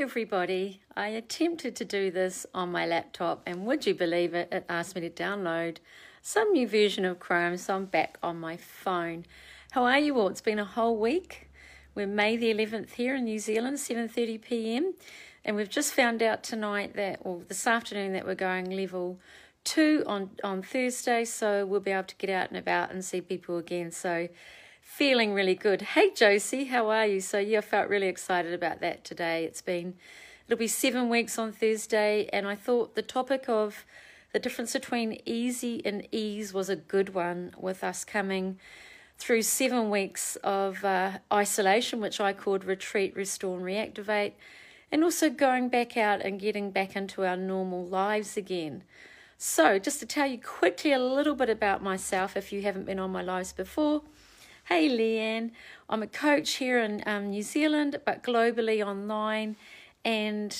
everybody. I attempted to do this on my laptop, and would you believe it? It asked me to download some new version of Chrome, so I'm back on my phone. How are you all? It's been a whole week. We're May the 11th here in New Zealand, 7:30 p.m., and we've just found out tonight that, or this afternoon, that we're going level two on on Thursday, so we'll be able to get out and about and see people again. So feeling really good. Hey Josie, how are you? So yeah, I felt really excited about that today. It's been it'll be seven weeks on Thursday, and I thought the topic of the difference between easy and ease was a good one with us coming through seven weeks of uh, isolation, which I called retreat, restore, and reactivate, and also going back out and getting back into our normal lives again. So, just to tell you quickly a little bit about myself, if you haven't been on my lives before. Hey, Leanne. I'm a coach here in um, New Zealand, but globally online. And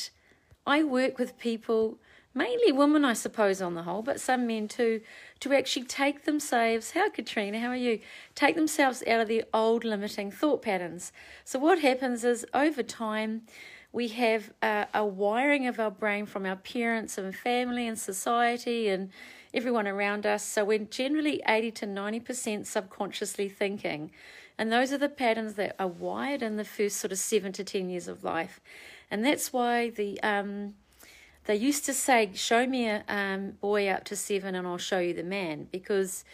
I work with people, mainly women, I suppose, on the whole, but some men too, to actually take themselves. How, Katrina? How are you? Take themselves out of the old limiting thought patterns. So, what happens is over time, we have a, a wiring of our brain from our parents and family and society and everyone around us. So we're generally 80 to 90% subconsciously thinking. And those are the patterns that are wired in the first sort of seven to 10 years of life. And that's why the um, they used to say, Show me a um, boy up to seven and I'll show you the man, because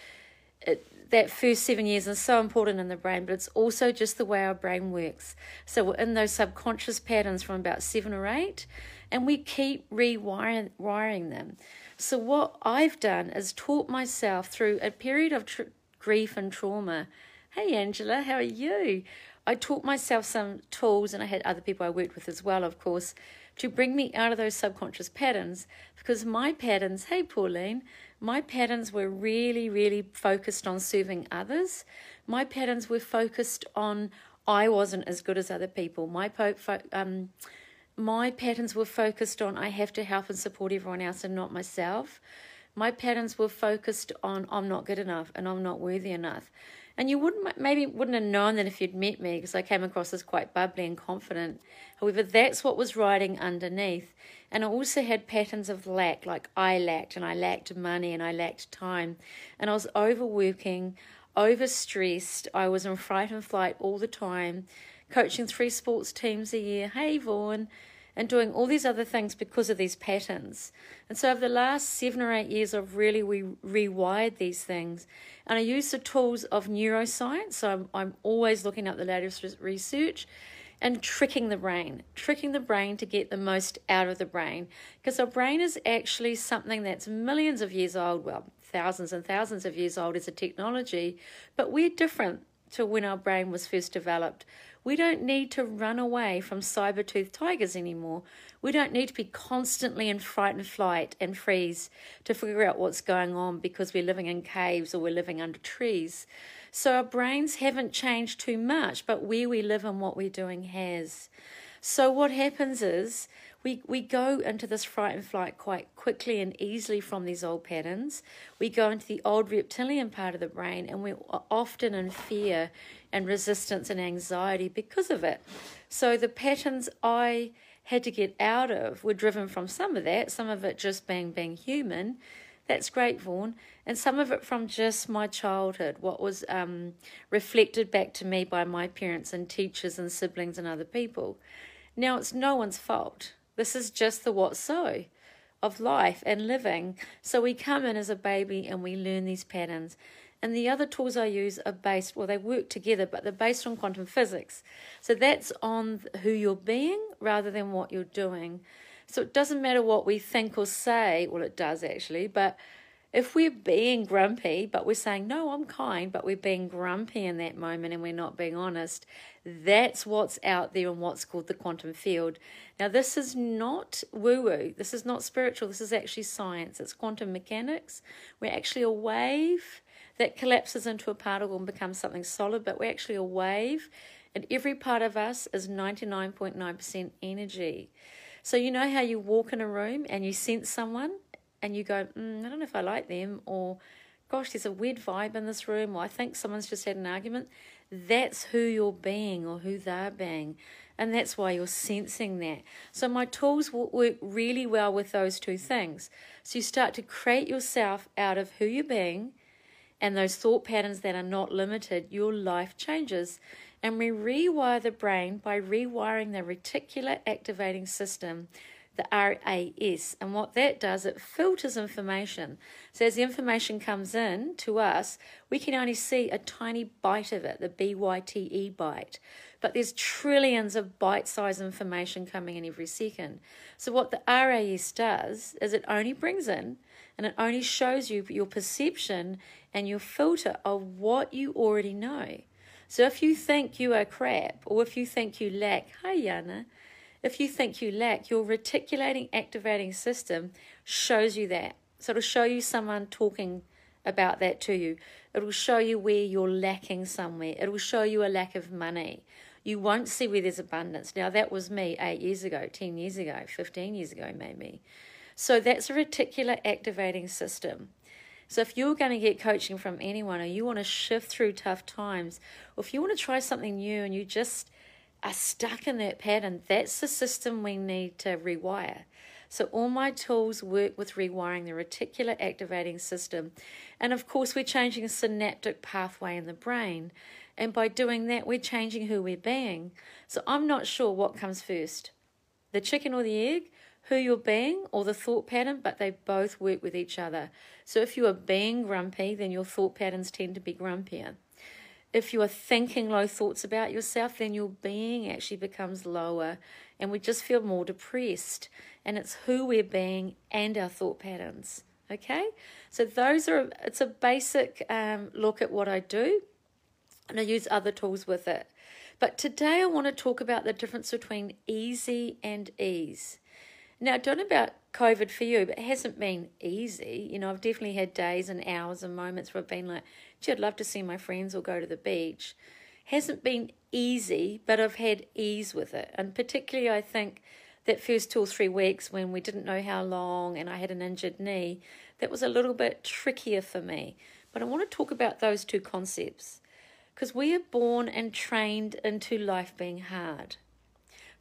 it, that first seven years is so important in the brain, but it's also just the way our brain works. So we're in those subconscious patterns from about seven or eight, and we keep rewiring them. So, what I've done is taught myself through a period of tr- grief and trauma. Hey, Angela, how are you? I taught myself some tools, and I had other people I worked with as well, of course, to bring me out of those subconscious patterns because my patterns, hey, Pauline, my patterns were really, really focused on serving others. My patterns were focused on I wasn't as good as other people. My po- um, my patterns were focused on I have to help and support everyone else and not myself. My patterns were focused on I'm not good enough and I'm not worthy enough. And you wouldn't maybe wouldn't have known that if you'd met me because I came across as quite bubbly and confident. However, that's what was riding underneath. And I also had patterns of lack, like I lacked and I lacked money and I lacked time. And I was overworking, overstressed. I was in fright and flight all the time coaching three sports teams a year, hey Vaughan, and doing all these other things because of these patterns. And so over the last seven or eight years, I've really re- rewired these things. And I use the tools of neuroscience. So I'm, I'm always looking at the latest research and tricking the brain, tricking the brain to get the most out of the brain. Because our brain is actually something that's millions of years old, well, thousands and thousands of years old as a technology, but we're different to when our brain was first developed. We don't need to run away from saber-toothed tigers anymore. We don't need to be constantly in fright and flight and freeze to figure out what's going on because we're living in caves or we're living under trees. So our brains haven't changed too much, but where we live and what we're doing has. So what happens is we, we go into this fright and flight quite quickly and easily from these old patterns. We go into the old reptilian part of the brain and we're often in fear and resistance and anxiety because of it. So the patterns I had to get out of were driven from some of that, some of it just being being human. That's great, Vaughan. And some of it from just my childhood, what was um, reflected back to me by my parents and teachers and siblings and other people. Now, it's no one's fault. This is just the what so of life and living. So we come in as a baby and we learn these patterns. And the other tools I use are based, well, they work together, but they're based on quantum physics. So that's on who you're being rather than what you're doing. So it doesn't matter what we think or say, well, it does actually, but if we're being grumpy, but we're saying, no, I'm kind, but we're being grumpy in that moment and we're not being honest, that's what's out there and what's called the quantum field. Now, this is not woo woo, this is not spiritual, this is actually science. It's quantum mechanics. We're actually a wave that collapses into a particle and becomes something solid, but we're actually a wave, and every part of us is 99.9% energy. So, you know how you walk in a room and you sense someone? And you go, mm, I don't know if I like them, or gosh, there's a weird vibe in this room, or I think someone's just had an argument, that's who you're being or who they're being. And that's why you're sensing that. So, my tools work really well with those two things. So, you start to create yourself out of who you're being and those thought patterns that are not limited, your life changes. And we rewire the brain by rewiring the reticular activating system the RAS. And what that does, it filters information. So as the information comes in to us, we can only see a tiny bite of it, the BYTE bite. But there's trillions of bite sized information coming in every second. So what the RAS does is it only brings in and it only shows you your perception and your filter of what you already know. So if you think you are crap or if you think you lack, hi Yana, if you think you lack, your reticulating activating system shows you that. So it'll show you someone talking about that to you. It'll show you where you're lacking somewhere. It'll show you a lack of money. You won't see where there's abundance. Now, that was me eight years ago, 10 years ago, 15 years ago, maybe. So that's a reticular activating system. So if you're going to get coaching from anyone or you want to shift through tough times, or if you want to try something new and you just are stuck in that pattern, that's the system we need to rewire. So, all my tools work with rewiring the reticular activating system. And of course, we're changing a synaptic pathway in the brain. And by doing that, we're changing who we're being. So, I'm not sure what comes first the chicken or the egg, who you're being, or the thought pattern, but they both work with each other. So, if you are being grumpy, then your thought patterns tend to be grumpier if you are thinking low thoughts about yourself, then your being actually becomes lower and we just feel more depressed. And it's who we're being and our thought patterns. Okay? So, those are, it's a basic um, look at what I do, and I use other tools with it. But today I want to talk about the difference between easy and ease. Now, don't about COVID for you, but it hasn't been easy. You know, I've definitely had days and hours and moments where I've been like, gee, I'd love to see my friends or go to the beach. Hasn't been easy, but I've had ease with it. And particularly, I think that first two or three weeks when we didn't know how long and I had an injured knee, that was a little bit trickier for me. But I want to talk about those two concepts because we are born and trained into life being hard.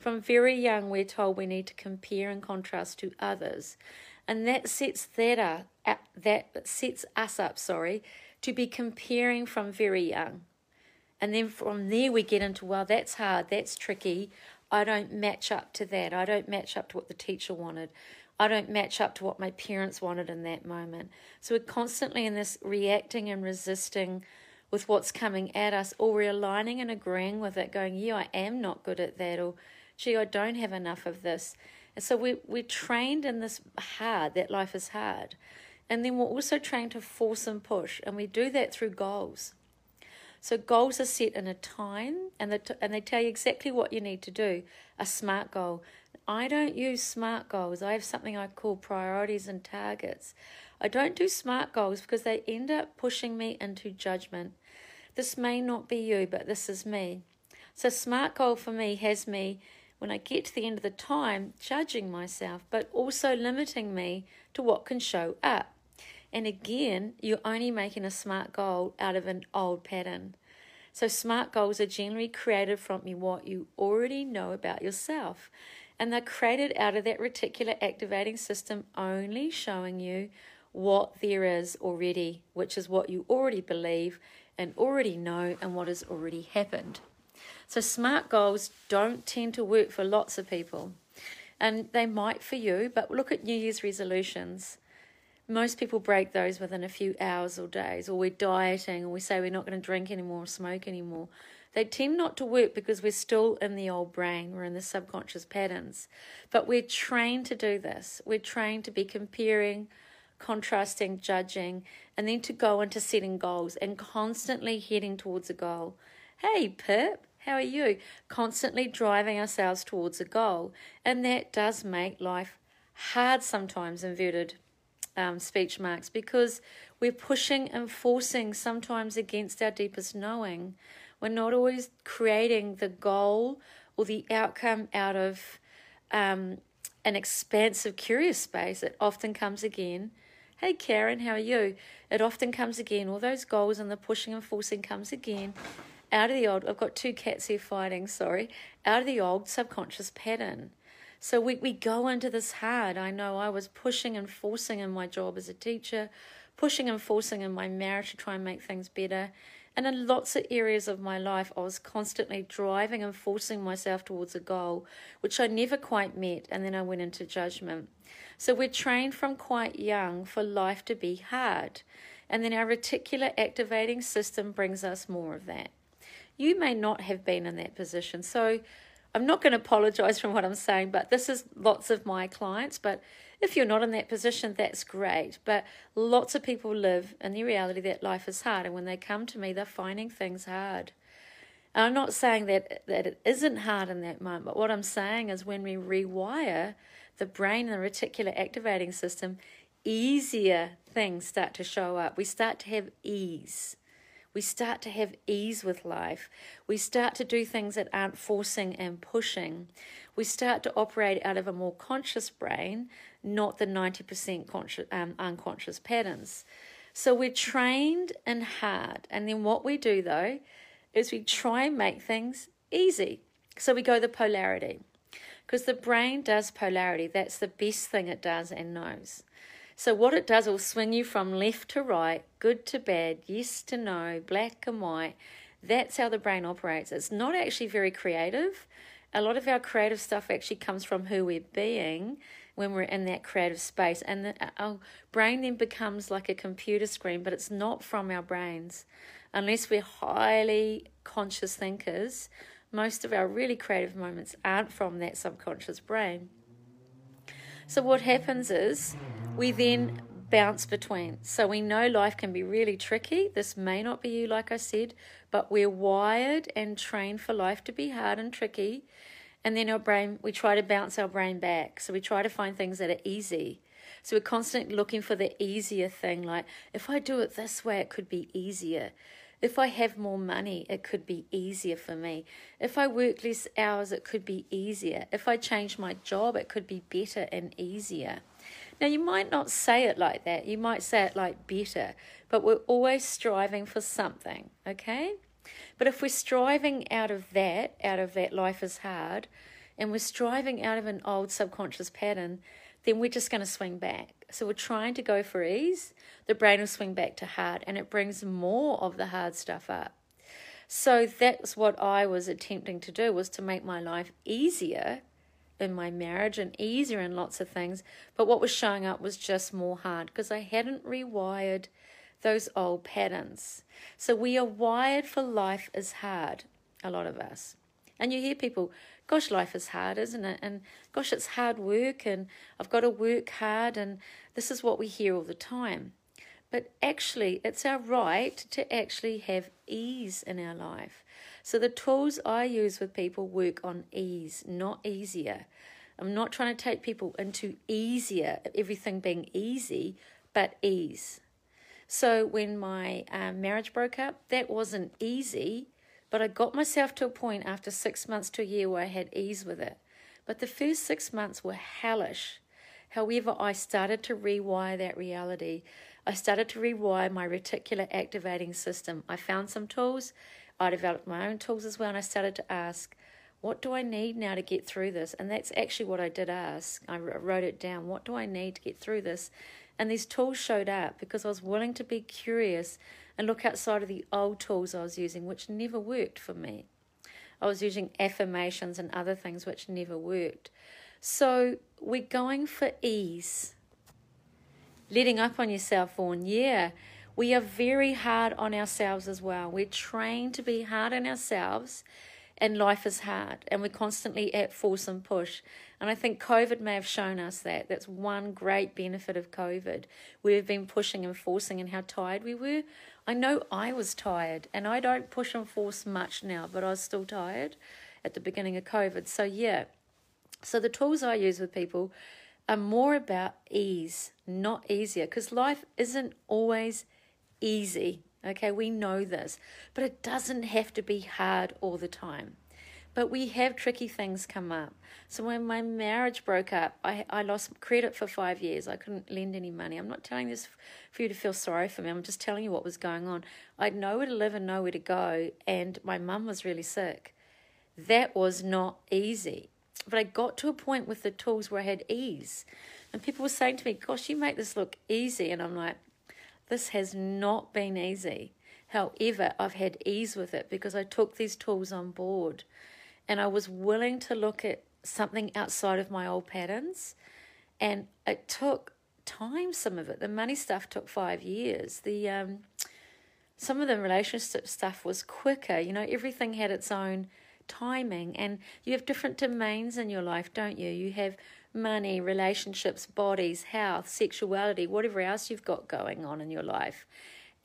From very young, we're told we need to compare and contrast to others, and that sets that up, that sets us up, sorry, to be comparing from very young. And then from there, we get into, well, that's hard, that's tricky. I don't match up to that. I don't match up to what the teacher wanted. I don't match up to what my parents wanted in that moment. So we're constantly in this reacting and resisting with what's coming at us, or we're aligning and agreeing with it, going, yeah, I am not good at that, or gee, I don't have enough of this. And so we, we're trained in this hard, that life is hard. And then we're also trained to force and push, and we do that through goals. So goals are set in a time, and they, t- and they tell you exactly what you need to do. A SMART goal. I don't use SMART goals. I have something I call priorities and targets. I don't do SMART goals because they end up pushing me into judgment. This may not be you, but this is me. So SMART goal for me has me when I get to the end of the time, judging myself, but also limiting me to what can show up. And again, you're only making a smart goal out of an old pattern. So, smart goals are generally created from what you already know about yourself. And they're created out of that reticular activating system, only showing you what there is already, which is what you already believe and already know and what has already happened. So, SMART goals don't tend to work for lots of people, and they might for you, but look at New Year's resolutions. Most people break those within a few hours or days, or we're dieting, or we say we're not going to drink anymore or smoke anymore. They tend not to work because we're still in the old brain, we're in the subconscious patterns. But we're trained to do this. We're trained to be comparing, contrasting, judging, and then to go into setting goals and constantly heading towards a goal. Hey, Pip, how are you? Constantly driving ourselves towards a goal. And that does make life hard sometimes, inverted um, speech marks, because we're pushing and forcing sometimes against our deepest knowing. We're not always creating the goal or the outcome out of um, an expansive, curious space. It often comes again. Hey, Karen, how are you? It often comes again. All those goals and the pushing and forcing comes again out of the old, I've got two cats here fighting, sorry, out of the old subconscious pattern. So we, we go into this hard. I know I was pushing and forcing in my job as a teacher, pushing and forcing in my marriage to try and make things better. And in lots of areas of my life, I was constantly driving and forcing myself towards a goal, which I never quite met, and then I went into judgment. So we're trained from quite young for life to be hard, and then our reticular activating system brings us more of that. You may not have been in that position, so I'm not going to apologize for what I'm saying, but this is lots of my clients. But if you're not in that position, that's great. But lots of people live in the reality that life is hard. And when they come to me, they're finding things hard. And I'm not saying that, that it isn't hard in that moment, but what I'm saying is when we rewire the brain and the reticular activating system, easier things start to show up. We start to have ease. We start to have ease with life. We start to do things that aren't forcing and pushing. We start to operate out of a more conscious brain, not the 90% conscious, um, unconscious patterns. So we're trained and hard. And then what we do though is we try and make things easy. So we go the polarity. Because the brain does polarity. That's the best thing it does and knows. So, what it does will swing you from left to right, good to bad, yes to no, black and white. That's how the brain operates. It's not actually very creative. A lot of our creative stuff actually comes from who we're being when we're in that creative space. And the, our brain then becomes like a computer screen, but it's not from our brains. Unless we're highly conscious thinkers, most of our really creative moments aren't from that subconscious brain. So, what happens is we then bounce between. So, we know life can be really tricky. This may not be you, like I said, but we're wired and trained for life to be hard and tricky. And then our brain, we try to bounce our brain back. So, we try to find things that are easy. So, we're constantly looking for the easier thing, like if I do it this way, it could be easier. If I have more money, it could be easier for me. If I work less hours, it could be easier. If I change my job, it could be better and easier. Now, you might not say it like that. You might say it like better, but we're always striving for something, okay? But if we're striving out of that, out of that life is hard, and we're striving out of an old subconscious pattern, then we're just going to swing back. So we're trying to go for ease, the brain will swing back to hard, and it brings more of the hard stuff up. So that's what I was attempting to do was to make my life easier in my marriage and easier in lots of things. But what was showing up was just more hard because I hadn't rewired those old patterns. So we are wired for life is hard, a lot of us. And you hear people, gosh, life is hard, isn't it? And gosh, it's hard work, and I've got to work hard, and this is what we hear all the time. But actually, it's our right to actually have ease in our life. So the tools I use with people work on ease, not easier. I'm not trying to take people into easier, everything being easy, but ease. So when my um, marriage broke up, that wasn't easy, but I got myself to a point after six months to a year where I had ease with it. But the first six months were hellish. However, I started to rewire that reality. I started to rewire my reticular activating system. I found some tools. I developed my own tools as well, and I started to ask, what do I need now to get through this? And that's actually what I did ask. I wrote it down. What do I need to get through this? And these tools showed up because I was willing to be curious and look outside of the old tools I was using, which never worked for me. I was using affirmations and other things which never worked. So we're going for ease. Letting up on yourself, Vaughan, yeah. We are very hard on ourselves as well. We're trained to be hard on ourselves and life is hard and we're constantly at force and push. And I think COVID may have shown us that. That's one great benefit of COVID. We've been pushing and forcing and how tired we were. I know I was tired and I don't push and force much now, but I was still tired at the beginning of COVID. So, yeah. So, the tools I use with people are more about ease, not easier, because life isn't always easy. Okay, we know this, but it doesn't have to be hard all the time. But we have tricky things come up. So when my marriage broke up, I, I lost credit for five years. I couldn't lend any money. I'm not telling this for you to feel sorry for me. I'm just telling you what was going on. I had nowhere to live and nowhere to go, and my mum was really sick. That was not easy. But I got to a point with the tools where I had ease. And people were saying to me, Gosh, you make this look easy. And I'm like, This has not been easy. However, I've had ease with it because I took these tools on board and I was willing to look at something outside of my old patterns. And it took time, some of it. The money stuff took five years. The um, some of the relationship stuff was quicker. You know, everything had its own timing, and you have different domains in your life, don't you? You have money, relationships, bodies, health, sexuality, whatever else you've got going on in your life.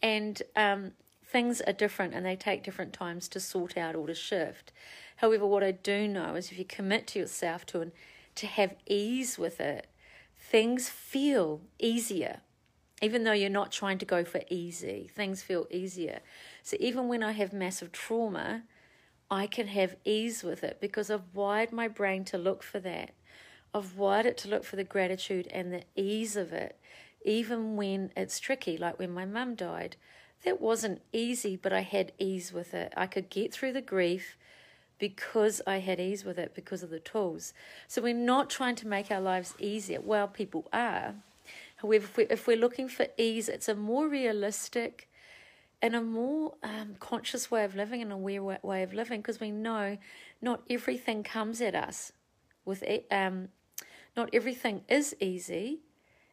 And um, things are different and they take different times to sort out or to shift. However, what I do know is if you commit to yourself to and to have ease with it, things feel easier. Even though you're not trying to go for easy, things feel easier. So even when I have massive trauma, I can have ease with it because I've wired my brain to look for that. I've wired it to look for the gratitude and the ease of it, even when it's tricky, like when my mum died. That wasn't easy, but I had ease with it. I could get through the grief because I had ease with it because of the tools. So we're not trying to make our lives easier. Well, people are. However, if we're, looking for ease, it's a more realistic and a more um, conscious way of living and aware way of living because we know not everything comes at us with um, not everything is easy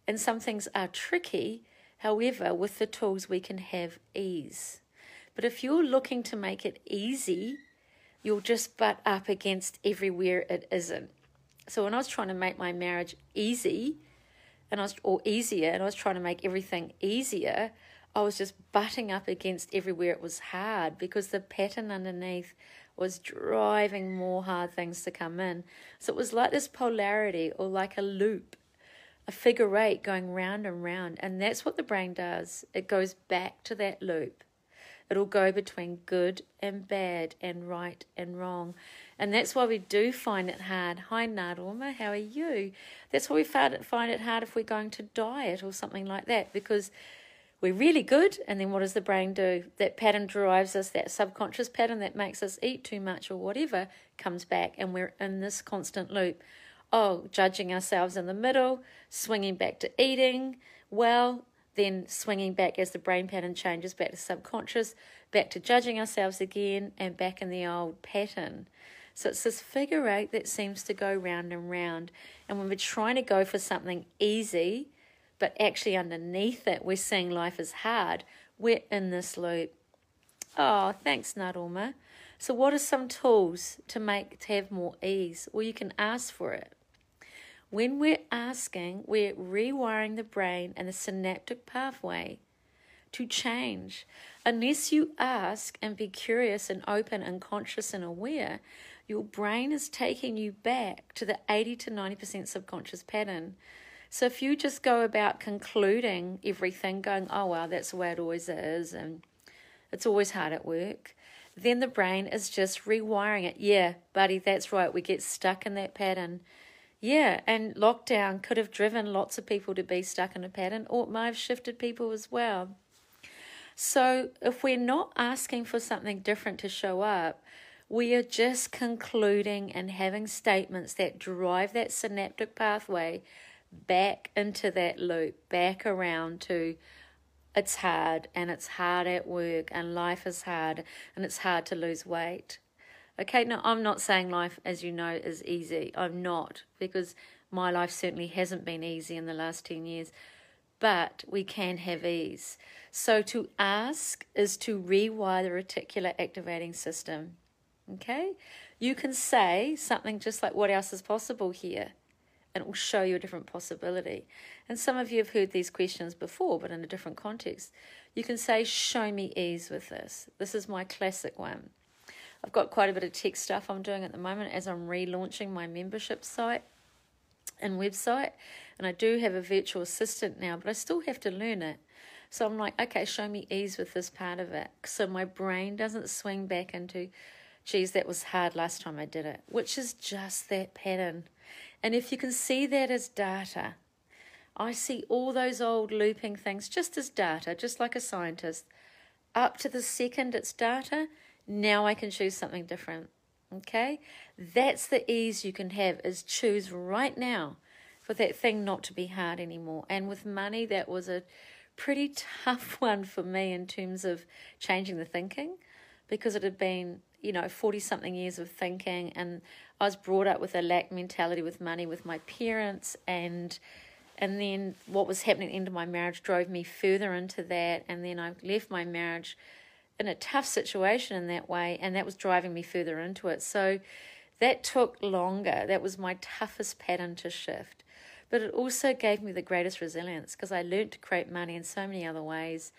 and some things are tricky However, with the tools, we can have ease. But if you're looking to make it easy, you'll just butt up against everywhere it isn't. So when I was trying to make my marriage easy, and I was or easier, and I was trying to make everything easier, I was just butting up against everywhere it was hard because the pattern underneath was driving more hard things to come in. So it was like this polarity or like a loop a figure eight going round and round. And that's what the brain does. It goes back to that loop. It'll go between good and bad and right and wrong. And that's why we do find it hard. Hi, Nadorma, how are you? That's why we find it hard if we're going to diet or something like that because we're really good. And then what does the brain do? That pattern drives us, that subconscious pattern that makes us eat too much or whatever comes back. And we're in this constant loop oh, judging ourselves in the middle, swinging back to eating well, then swinging back as the brain pattern changes back to subconscious, back to judging ourselves again, and back in the old pattern. So it's this figure eight that seems to go round and round. And when we're trying to go for something easy, but actually underneath it, we're seeing life is hard, we're in this loop. Oh, thanks, Nadorma. So, what are some tools to make to have more ease? Well, you can ask for it. When we're asking, we're rewiring the brain and the synaptic pathway to change. Unless you ask and be curious and open and conscious and aware, your brain is taking you back to the 80 to 90% subconscious pattern. So if you just go about concluding everything, going, oh, well, that's the way it always is, and it's always hard at work, then the brain is just rewiring it. Yeah, buddy, that's right. We get stuck in that pattern. Yeah, and lockdown could have driven lots of people to be stuck in a pattern, or it might have shifted people as well. So, if we're not asking for something different to show up, we are just concluding and having statements that drive that synaptic pathway back into that loop, back around to it's hard and it's hard at work and life is hard and it's hard to lose weight. Okay, now I'm not saying life, as you know, is easy. I'm not, because my life certainly hasn't been easy in the last 10 years. But we can have ease. So to ask is to rewire the reticular activating system. Okay? You can say something just like, What else is possible here? And it will show you a different possibility. And some of you have heard these questions before, but in a different context. You can say, Show me ease with this. This is my classic one. I've got quite a bit of tech stuff I'm doing at the moment as I'm relaunching my membership site and website. And I do have a virtual assistant now, but I still have to learn it. So I'm like, okay, show me ease with this part of it. So my brain doesn't swing back into geez, that was hard last time I did it, which is just that pattern. And if you can see that as data, I see all those old looping things just as data, just like a scientist. Up to the second it's data, now I can choose something different. Okay? That's the ease you can have is choose right now for that thing not to be hard anymore. And with money, that was a pretty tough one for me in terms of changing the thinking because it had been, you know, 40 something years of thinking and I was brought up with a lack mentality with money with my parents and and then what was happening into my marriage drove me further into that and then I left my marriage in a tough situation in that way and that was driving me further into it. So that took longer. That was my toughest pattern to shift. But it also gave me the greatest resilience because I learned to create money in so many other ways.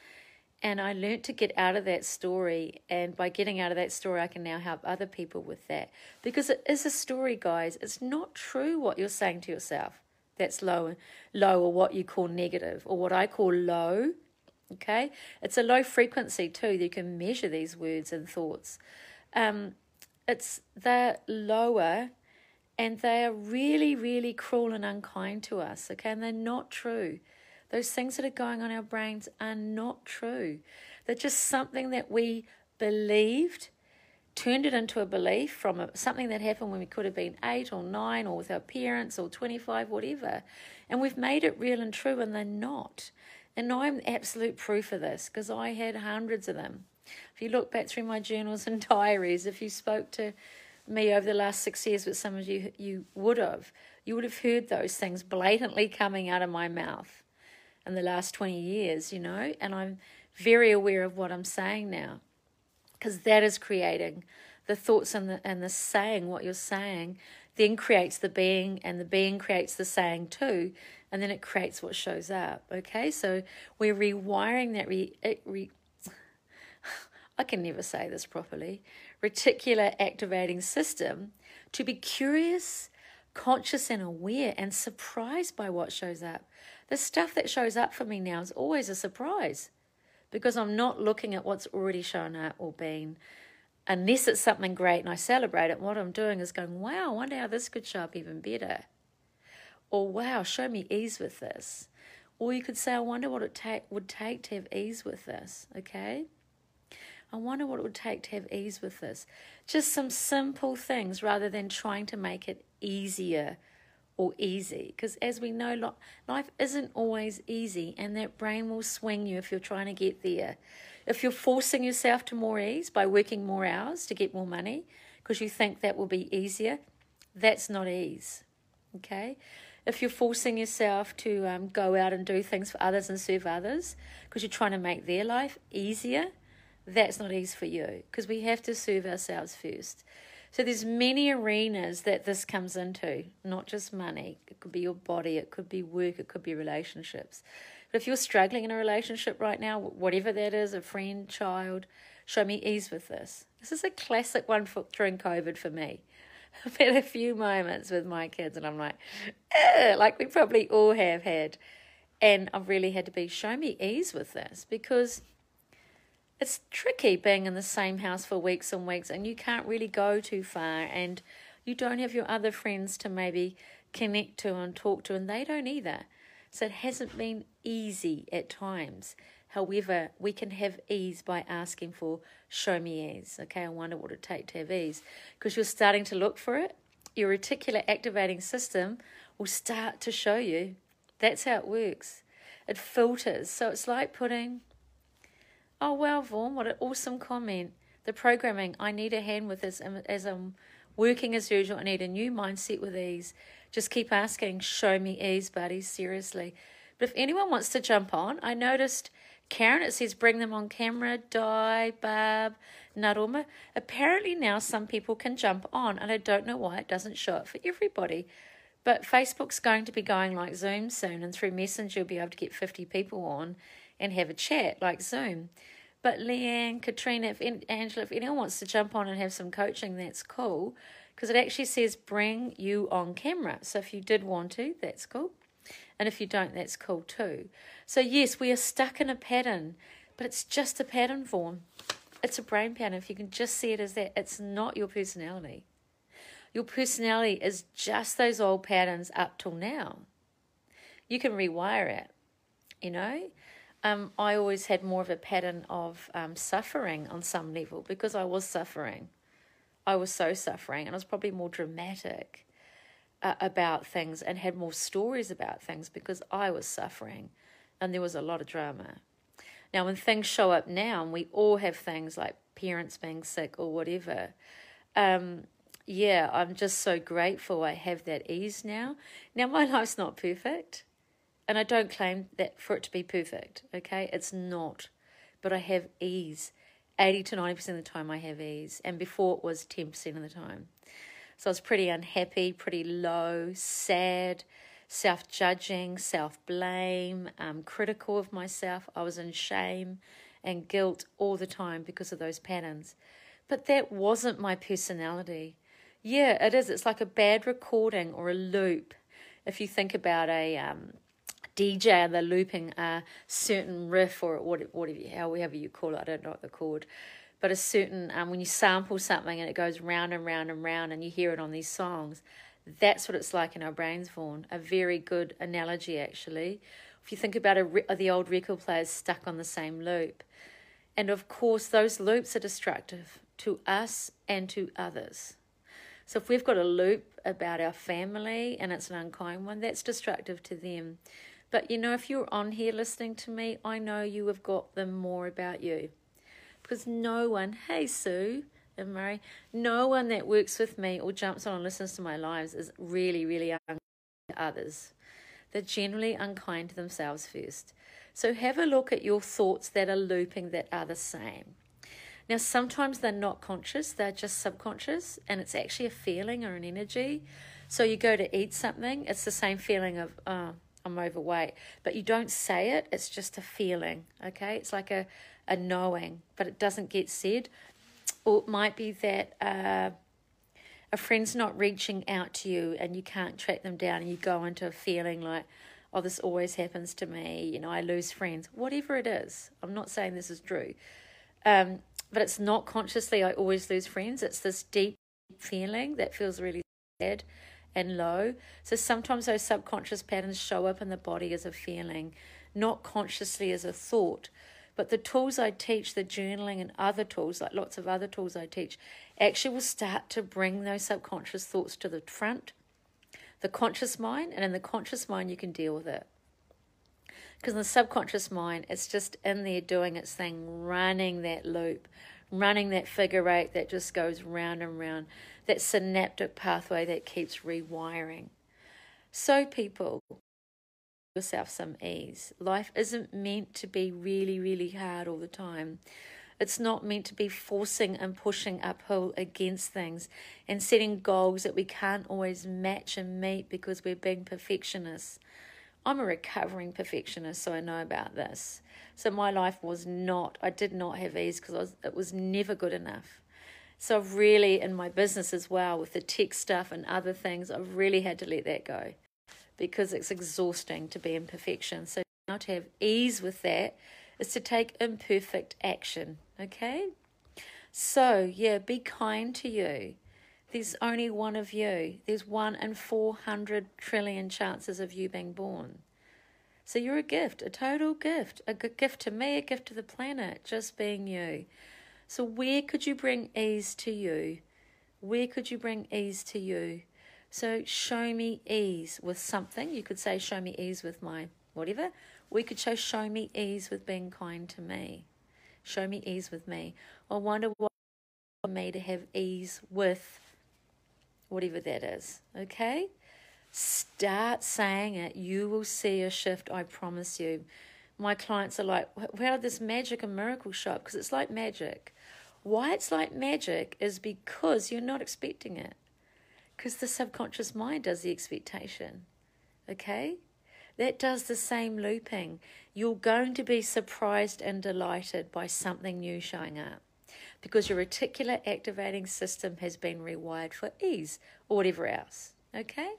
And I learned to get out of that story. And by getting out of that story, I can now help other people with that. Because it is a story, guys. It's not true what you're saying to yourself. That's low, low or what you call negative, or what I call low. Okay? It's a low frequency too. You can measure these words and thoughts. Um, it's the lower and they are really, really cruel and unkind to us, okay? And they're not true. Those things that are going on our brains are not true. They're just something that we believed, turned it into a belief from a, something that happened when we could have been eight or nine or with our parents or 25, whatever. And we've made it real and true, and they're not. And I'm absolute proof of this because I had hundreds of them. If you look back through my journals and diaries, if you spoke to me over the last six years, but some of you you would have, you would have heard those things blatantly coming out of my mouth in the last 20 years, you know, and I'm very aware of what I'm saying now because that is creating the thoughts and the, and the saying, what you're saying, then creates the being, and the being creates the saying too, and then it creates what shows up. Okay, so we're rewiring that. Re, re, I can never say this properly reticular activating system to be curious, conscious, and aware and surprised by what shows up. The stuff that shows up for me now is always a surprise because I'm not looking at what's already shown up or been. Unless it's something great and I celebrate it, what I'm doing is going, wow, I wonder how this could show up even better. Or wow, show me ease with this. Or you could say, I wonder what it ta- would take to have ease with this, okay? I wonder what it would take to have ease with this. Just some simple things rather than trying to make it easier or easy. Because as we know, life isn't always easy, and that brain will swing you if you're trying to get there. If you're forcing yourself to more ease by working more hours to get more money because you think that will be easier, that's not ease. Okay? If you're forcing yourself to um, go out and do things for others and serve others because you're trying to make their life easier, that's not ease for you because we have to serve ourselves first. So there's many arenas that this comes into, not just money. It could be your body, it could be work, it could be relationships. But if you're struggling in a relationship right now, whatever that is, a friend, child, show me ease with this. This is a classic one for during COVID for me. I've had a few moments with my kids and I'm like, like we probably all have had. And I've really had to be, show me ease with this because it's tricky being in the same house for weeks and weeks and you can't really go too far and you don't have your other friends to maybe connect to and talk to and they don't either. So it hasn't been easy at times. However we can have ease by asking for show me ease okay? I wonder what it take to have ease. Because you're starting to look for it your reticular activating system will start to show you. That's how it works. It filters. So it's like putting Oh, wow, Vaughan, what an awesome comment. The programming, I need a hand with this um, as I'm working as usual. I need a new mindset with ease. Just keep asking, show me ease, buddy, seriously. But if anyone wants to jump on, I noticed Karen, it says bring them on camera, Di, Barb, Naruma. Apparently now some people can jump on, and I don't know why it doesn't show it for everybody. But Facebook's going to be going like Zoom soon, and through Messenger, you'll be able to get 50 people on and have a chat like Zoom. But Leanne, Katrina, if Angela, if anyone wants to jump on and have some coaching, that's cool because it actually says bring you on camera. So if you did want to, that's cool. And if you don't, that's cool too. So, yes, we are stuck in a pattern, but it's just a pattern form. it's a brain pattern. If you can just see it as that, it's not your personality. Your personality is just those old patterns up till now. You can rewire it, you know. Um, I always had more of a pattern of um, suffering on some level because I was suffering. I was so suffering, and I was probably more dramatic uh, about things and had more stories about things because I was suffering, and there was a lot of drama. Now, when things show up now, and we all have things like parents being sick or whatever, um, yeah, I'm just so grateful I have that ease now. Now, my life's not perfect, and I don't claim that for it to be perfect, okay? It's not, but I have ease. 80 to 90% of the time, I have ease, and before it was 10% of the time. So I was pretty unhappy, pretty low, sad, self judging, self blame, um, critical of myself. I was in shame and guilt all the time because of those patterns. But that wasn't my personality. Yeah, it is. It's like a bad recording or a loop. If you think about a um, DJ and they're looping a certain riff or whatever, however you call it, I don't know what they're called, but a certain, um, when you sample something and it goes round and round and round and you hear it on these songs, that's what it's like in our brains, Vaughan. A very good analogy, actually. If you think about a, the old record players stuck on the same loop. And of course, those loops are destructive to us and to others. So if we've got a loop about our family and it's an unkind one, that's destructive to them. But you know, if you're on here listening to me, I know you have got them more about you. Because no one, hey Sue and Murray, no one that works with me or jumps on and listens to my lives is really, really unkind to others. They're generally unkind to themselves first. So have a look at your thoughts that are looping that are the same. Now, sometimes they're not conscious, they're just subconscious, and it's actually a feeling or an energy. So you go to eat something, it's the same feeling of, oh, I'm overweight, but you don't say it, it's just a feeling, okay? It's like a, a knowing, but it doesn't get said. Or it might be that uh, a friend's not reaching out to you and you can't track them down, and you go into a feeling like, oh, this always happens to me, you know, I lose friends, whatever it is. I'm not saying this is true. Um, but it's not consciously I always lose friends. It's this deep feeling that feels really sad and low. So sometimes those subconscious patterns show up in the body as a feeling, not consciously as a thought. But the tools I teach, the journaling and other tools, like lots of other tools I teach, actually will start to bring those subconscious thoughts to the front, the conscious mind, and in the conscious mind, you can deal with it. Because in the subconscious mind, it's just in there doing its thing, running that loop, running that figure eight that just goes round and round, that synaptic pathway that keeps rewiring. So, people, yourself some ease. Life isn't meant to be really, really hard all the time. It's not meant to be forcing and pushing uphill against things and setting goals that we can't always match and meet because we're being perfectionists. I'm a recovering perfectionist, so I know about this. So my life was not, I did not have ease because it was never good enough. So I've really, in my business as well, with the tech stuff and other things, I've really had to let that go because it's exhausting to be in perfection. So now to have ease with that is to take imperfect action, okay? So, yeah, be kind to you. There's only one of you. There's one in 400 trillion chances of you being born. So you're a gift, a total gift, a good gift to me, a gift to the planet, just being you. So where could you bring ease to you? Where could you bring ease to you? So show me ease with something. You could say, show me ease with my whatever. We could show, show me ease with being kind to me. Show me ease with me. I wonder what for me to have ease with whatever that is. Okay? Start saying it. You will see a shift, I promise you. My clients are like, where did this magic and miracle show up? Because it's like magic. Why it's like magic is because you're not expecting it. Because the subconscious mind does the expectation. Okay? That does the same looping. You're going to be surprised and delighted by something new showing up because your reticular activating system has been rewired for ease or whatever else. Okay?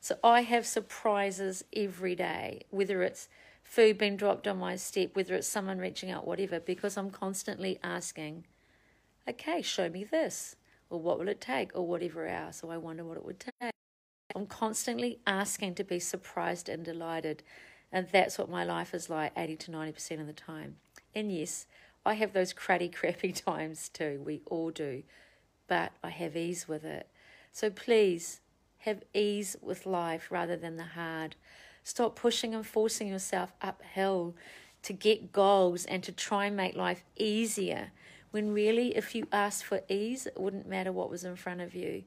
So I have surprises every day, whether it's food being dropped on my step, whether it's someone reaching out, whatever, because I'm constantly asking, okay, show me this, or what will it take, or whatever else, or I wonder what it would take. I'm constantly asking to be surprised and delighted, and that's what my life is like 80 to 90% of the time. And yes, I have those cruddy, crappy times too. We all do. But I have ease with it. So please have ease with life rather than the hard. Stop pushing and forcing yourself uphill to get goals and to try and make life easier when really, if you asked for ease, it wouldn't matter what was in front of you.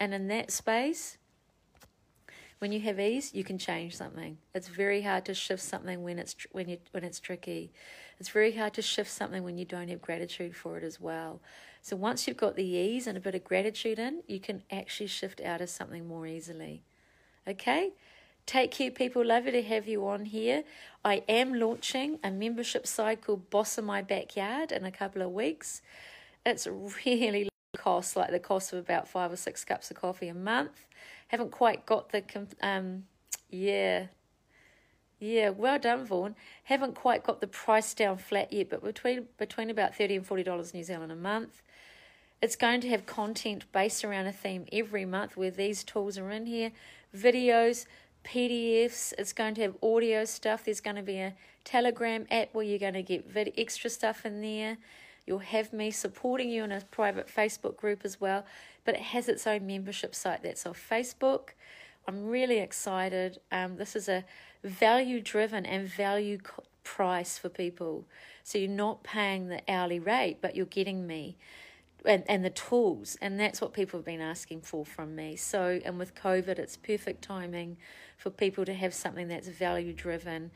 And in that space, when you have ease, you can change something. It's very hard to shift something when it's when you when it's tricky. It's very hard to shift something when you don't have gratitude for it as well. So once you've got the ease and a bit of gratitude in, you can actually shift out of something more easily. Okay? Take care, people. Lovely to have you on here. I am launching a membership site called Boss in My Backyard in a couple of weeks. It's really low cost like the cost of about five or six cups of coffee a month. Haven't quite got the um yeah yeah well done Vaughan. Haven't quite got the price down flat yet, but between between about thirty and forty dollars New Zealand a month. It's going to have content based around a theme every month where these tools are in here, videos, PDFs. It's going to have audio stuff. There's going to be a Telegram app where you're going to get vid- extra stuff in there. You'll have me supporting you in a private Facebook group as well, but it has its own membership site that's off Facebook. I'm really excited. Um, this is a value driven and value co- price for people. So you're not paying the hourly rate, but you're getting me and, and the tools. And that's what people have been asking for from me. So, and with COVID, it's perfect timing for people to have something that's value driven,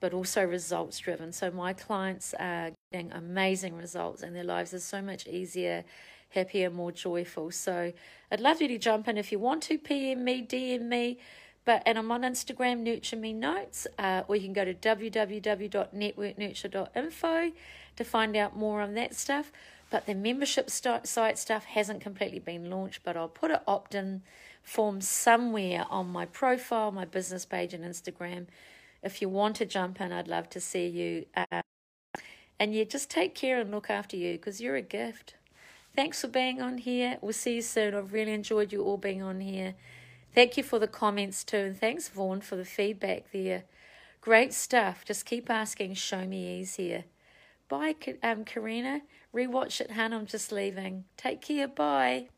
but also results driven. So, my clients are getting amazing results, and their lives are so much easier, happier, more joyful. So, I'd love you to jump in if you want to, PM me, DM me. But and I'm on Instagram, Nurture Me Notes, uh, or you can go to www.networknurture.info to find out more on that stuff. But the membership st- site stuff hasn't completely been launched, but I'll put an opt in form somewhere on my profile, my business page, and Instagram. If you want to jump in, I'd love to see you. Uh, and yeah, just take care and look after you because you're a gift. Thanks for being on here. We'll see you soon. I've really enjoyed you all being on here. Thank you for the comments too. And thanks, Vaughan, for the feedback there. Great stuff. Just keep asking. Show me ease here. Bye, um, Karina. Rewatch it, Han. I'm just leaving. Take care. Bye.